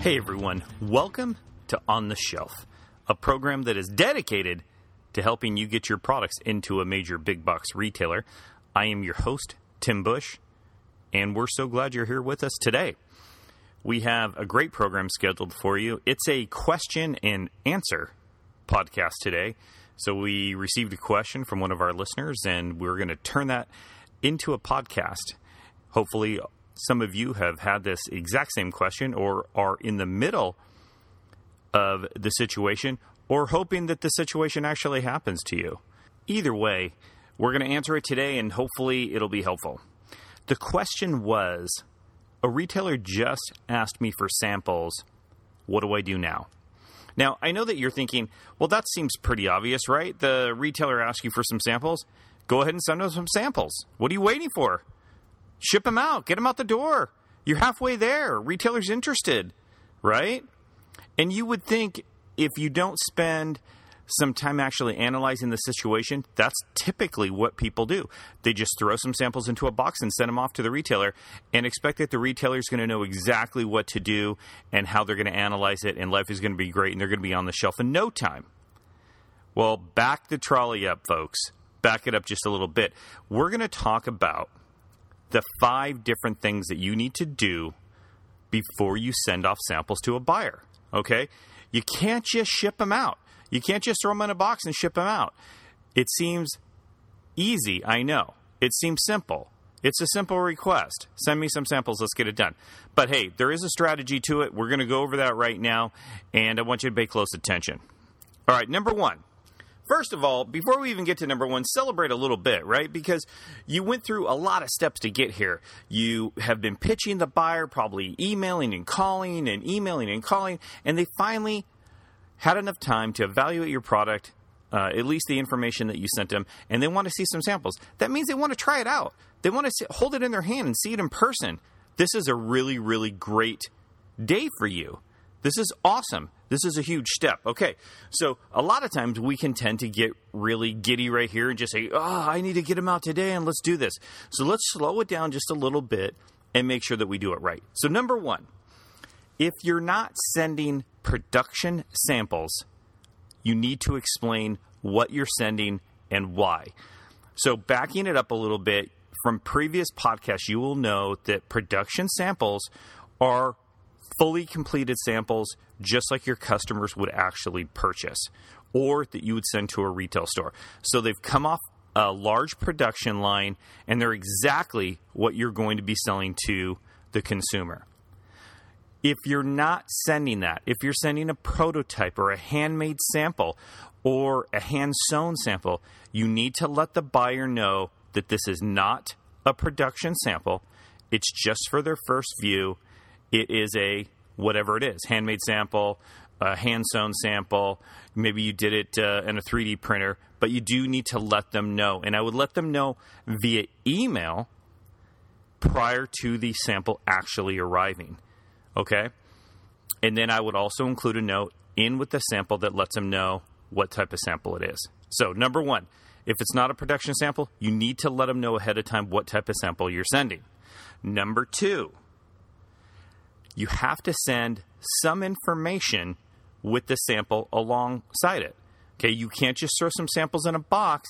Hey everyone, welcome to On the Shelf, a program that is dedicated to helping you get your products into a major big box retailer. I am your host, Tim Bush, and we're so glad you're here with us today. We have a great program scheduled for you. It's a question and answer podcast today. So, we received a question from one of our listeners, and we're going to turn that into a podcast. Hopefully, some of you have had this exact same question or are in the middle of the situation or hoping that the situation actually happens to you. Either way, we're going to answer it today and hopefully it'll be helpful. The question was a retailer just asked me for samples. What do I do now? Now, I know that you're thinking, well, that seems pretty obvious, right? The retailer asks you for some samples. Go ahead and send them some samples. What are you waiting for? Ship them out, get them out the door. You're halfway there. Retailer's interested, right? And you would think if you don't spend some time actually analyzing the situation, that's typically what people do. They just throw some samples into a box and send them off to the retailer and expect that the retailer is going to know exactly what to do and how they're going to analyze it, and life is going to be great and they're going to be on the shelf in no time. Well, back the trolley up, folks. Back it up just a little bit. We're going to talk about the five different things that you need to do before you send off samples to a buyer. Okay? You can't just ship them out. You can't just throw them in a box and ship them out. It seems easy, I know. It seems simple. It's a simple request. Send me some samples, let's get it done. But hey, there is a strategy to it. We're going to go over that right now, and I want you to pay close attention. All right, number one First of all, before we even get to number one, celebrate a little bit, right? Because you went through a lot of steps to get here. You have been pitching the buyer, probably emailing and calling and emailing and calling, and they finally had enough time to evaluate your product, uh, at least the information that you sent them, and they want to see some samples. That means they want to try it out. They want to hold it in their hand and see it in person. This is a really, really great day for you. This is awesome. This is a huge step. Okay, so a lot of times we can tend to get really giddy right here and just say, oh, I need to get them out today and let's do this. So let's slow it down just a little bit and make sure that we do it right. So, number one, if you're not sending production samples, you need to explain what you're sending and why. So, backing it up a little bit, from previous podcasts, you will know that production samples are fully completed samples just like your customers would actually purchase or that you would send to a retail store. So they've come off a large production line and they're exactly what you're going to be selling to the consumer. If you're not sending that, if you're sending a prototype or a handmade sample or a hand sewn sample, you need to let the buyer know that this is not a production sample. It's just for their first view it is a whatever it is handmade sample, a hand sewn sample. Maybe you did it uh, in a 3D printer, but you do need to let them know. And I would let them know via email prior to the sample actually arriving. Okay? And then I would also include a note in with the sample that lets them know what type of sample it is. So, number one, if it's not a production sample, you need to let them know ahead of time what type of sample you're sending. Number two, you have to send some information with the sample alongside it. Okay, you can't just throw some samples in a box,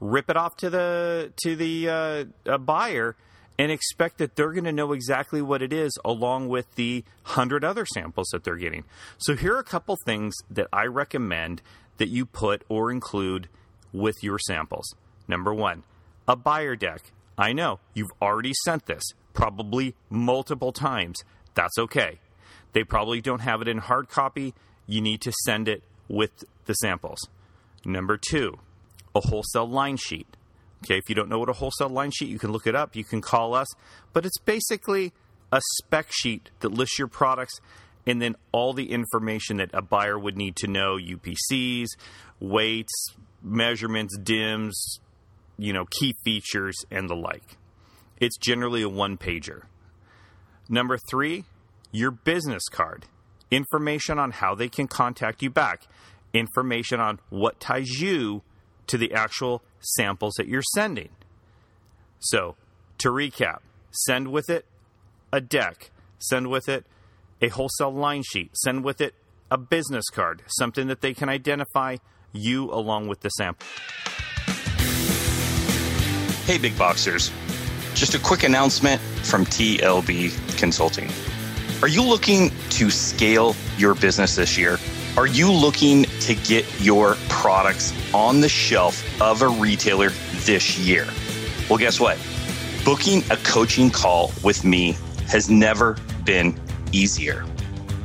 rip it off to the to the uh, buyer, and expect that they're going to know exactly what it is along with the hundred other samples that they're getting. So here are a couple things that I recommend that you put or include with your samples. Number one, a buyer deck. I know you've already sent this, probably multiple times. That's okay. They probably don't have it in hard copy. You need to send it with the samples. Number two, a wholesale line sheet. Okay, if you don't know what a wholesale line sheet, you can look it up. You can call us, but it's basically a spec sheet that lists your products and then all the information that a buyer would need to know UPCs, weights, measurements, DIMS, you know, key features, and the like. It's generally a one pager. Number three, your business card. Information on how they can contact you back. Information on what ties you to the actual samples that you're sending. So, to recap, send with it a deck, send with it a wholesale line sheet. Send with it a business card, something that they can identify you along with the sample. Hey, big boxers. Just a quick announcement from TLB Consulting. Are you looking to scale your business this year? Are you looking to get your products on the shelf of a retailer this year? Well, guess what? Booking a coaching call with me has never been easier.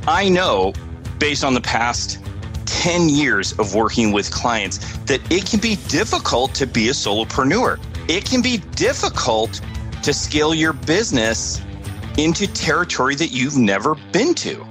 I know based on the past 10 years of working with clients that it can be difficult to be a solopreneur. It can be difficult to scale your business into territory that you've never been to.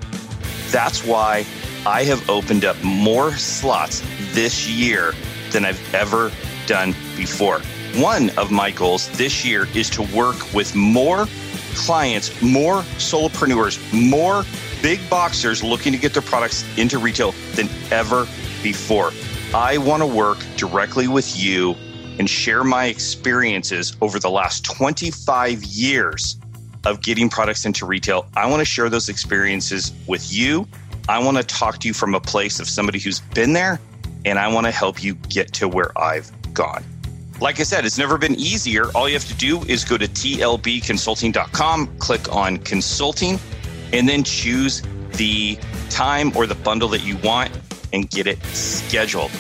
That's why I have opened up more slots this year than I've ever done before. One of my goals this year is to work with more clients, more solopreneurs, more big boxers looking to get their products into retail than ever before. I want to work directly with you and share my experiences over the last 25 years of getting products into retail. I want to share those experiences with you. I want to talk to you from a place of somebody who's been there, and I want to help you get to where I've gone. Like I said, it's never been easier. All you have to do is go to tlbconsulting.com, click on consulting, and then choose the time or the bundle that you want and get it scheduled.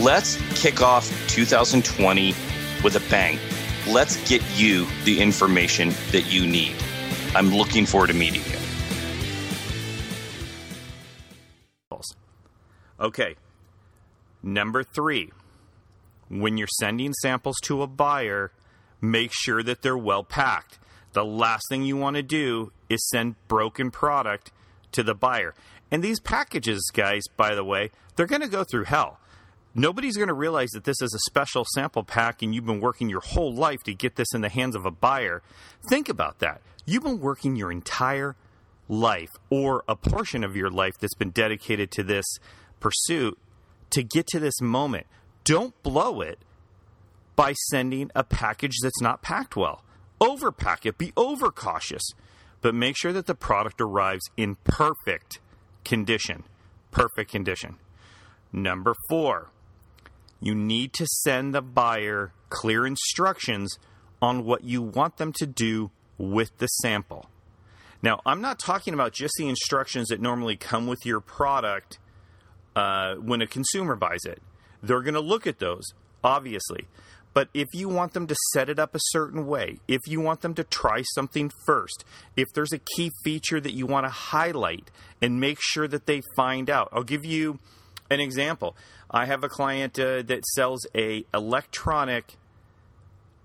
Let's kick off 2020 with a bang. Let's get you the information that you need. I'm looking forward to meeting you. Okay. Number three, when you're sending samples to a buyer, make sure that they're well packed. The last thing you want to do is send broken product to the buyer. And these packages, guys, by the way, they're going to go through hell. Nobody's going to realize that this is a special sample pack and you've been working your whole life to get this in the hands of a buyer. Think about that. You've been working your entire life or a portion of your life that's been dedicated to this pursuit to get to this moment. Don't blow it by sending a package that's not packed well. Overpack it, be overcautious, but make sure that the product arrives in perfect condition. Perfect condition. Number four, you need to send the buyer clear instructions on what you want them to do with the sample. Now, I'm not talking about just the instructions that normally come with your product uh, when a consumer buys it. They're going to look at those, obviously. But if you want them to set it up a certain way, if you want them to try something first, if there's a key feature that you want to highlight and make sure that they find out, I'll give you an example. I have a client uh, that sells a electronic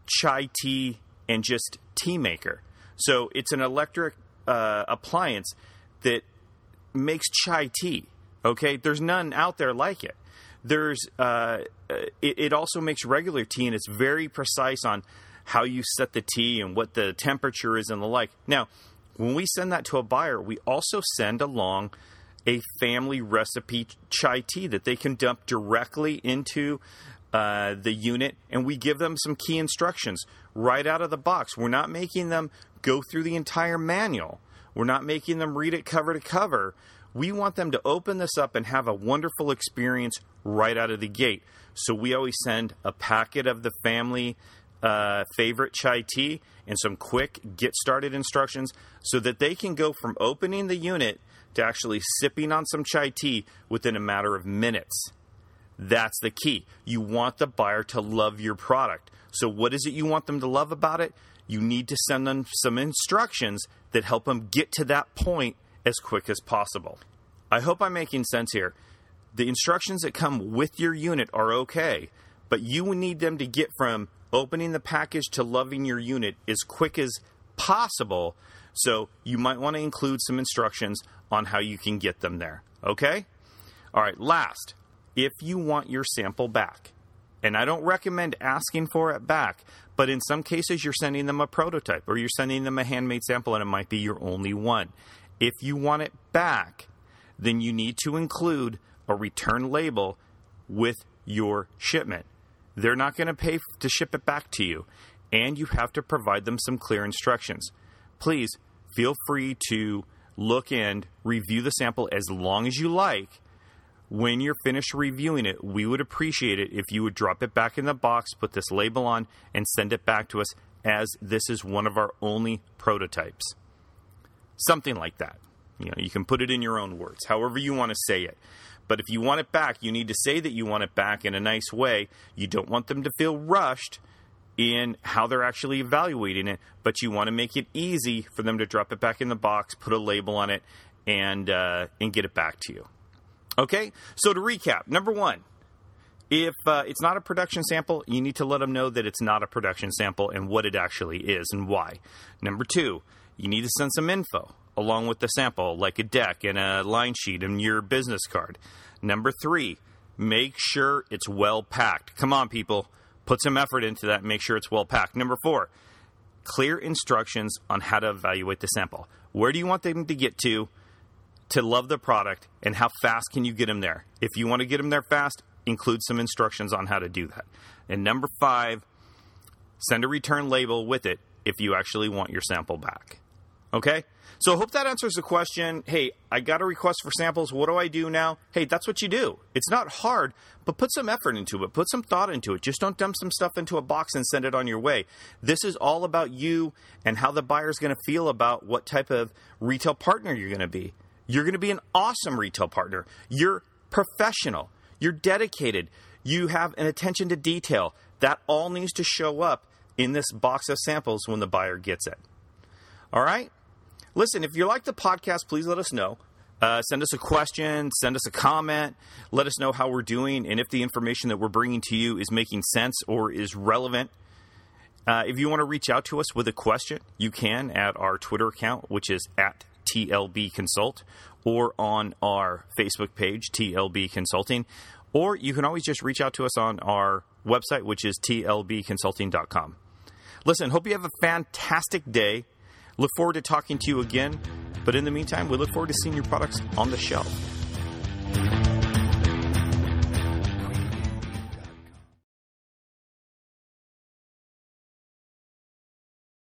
chai tea and just tea maker. So it's an electric uh, appliance that makes chai tea. Okay, there's none out there like it. There's uh, it, it also makes regular tea, and it's very precise on how you set the tea and what the temperature is and the like. Now, when we send that to a buyer, we also send along a family recipe chai tea that they can dump directly into uh, the unit, and we give them some key instructions right out of the box. We're not making them go through the entire manual. We're not making them read it cover to cover. We want them to open this up and have a wonderful experience right out of the gate. So we always send a packet of the family uh, favorite chai tea and some quick get started instructions so that they can go from opening the unit to actually sipping on some chai tea within a matter of minutes. That's the key. You want the buyer to love your product. So, what is it you want them to love about it? You need to send them some instructions that help them get to that point as quick as possible. I hope I'm making sense here. The instructions that come with your unit are okay, but you need them to get from opening the package to loving your unit as quick as possible. So you might want to include some instructions on how you can get them there. Okay? All right, last, if you want your sample back, and I don't recommend asking for it back, but in some cases you're sending them a prototype or you're sending them a handmade sample and it might be your only one. If you want it back, then you need to include a return label with your shipment. They're not going to pay to ship it back to you, and you have to provide them some clear instructions. Please feel free to look and review the sample as long as you like. When you're finished reviewing it, we would appreciate it if you would drop it back in the box, put this label on, and send it back to us as this is one of our only prototypes. Something like that. You know, you can put it in your own words, however you want to say it. But if you want it back, you need to say that you want it back in a nice way. You don't want them to feel rushed in how they're actually evaluating it, but you want to make it easy for them to drop it back in the box, put a label on it, and uh, and get it back to you. Okay, so to recap, number one, if uh, it's not a production sample, you need to let them know that it's not a production sample and what it actually is and why. Number two, you need to send some info along with the sample, like a deck and a line sheet and your business card. Number three, make sure it's well packed. Come on, people, put some effort into that. Make sure it's well packed. Number four, clear instructions on how to evaluate the sample. Where do you want them to get to? to love the product and how fast can you get them there. If you want to get them there fast, include some instructions on how to do that. And number five, send a return label with it if you actually want your sample back. Okay? So I hope that answers the question. Hey, I got a request for samples. What do I do now? Hey, that's what you do. It's not hard, but put some effort into it. Put some thought into it. Just don't dump some stuff into a box and send it on your way. This is all about you and how the buyer's going to feel about what type of retail partner you're going to be. You're going to be an awesome retail partner. You're professional. You're dedicated. You have an attention to detail. That all needs to show up in this box of samples when the buyer gets it. All right? Listen, if you like the podcast, please let us know. Uh, send us a question, send us a comment, let us know how we're doing, and if the information that we're bringing to you is making sense or is relevant. Uh, if you want to reach out to us with a question, you can at our Twitter account, which is at TLB Consult, or on our Facebook page, TLB Consulting, or you can always just reach out to us on our website, which is tlbconsulting.com. Listen, hope you have a fantastic day. Look forward to talking to you again. But in the meantime, we look forward to seeing your products on the shelf.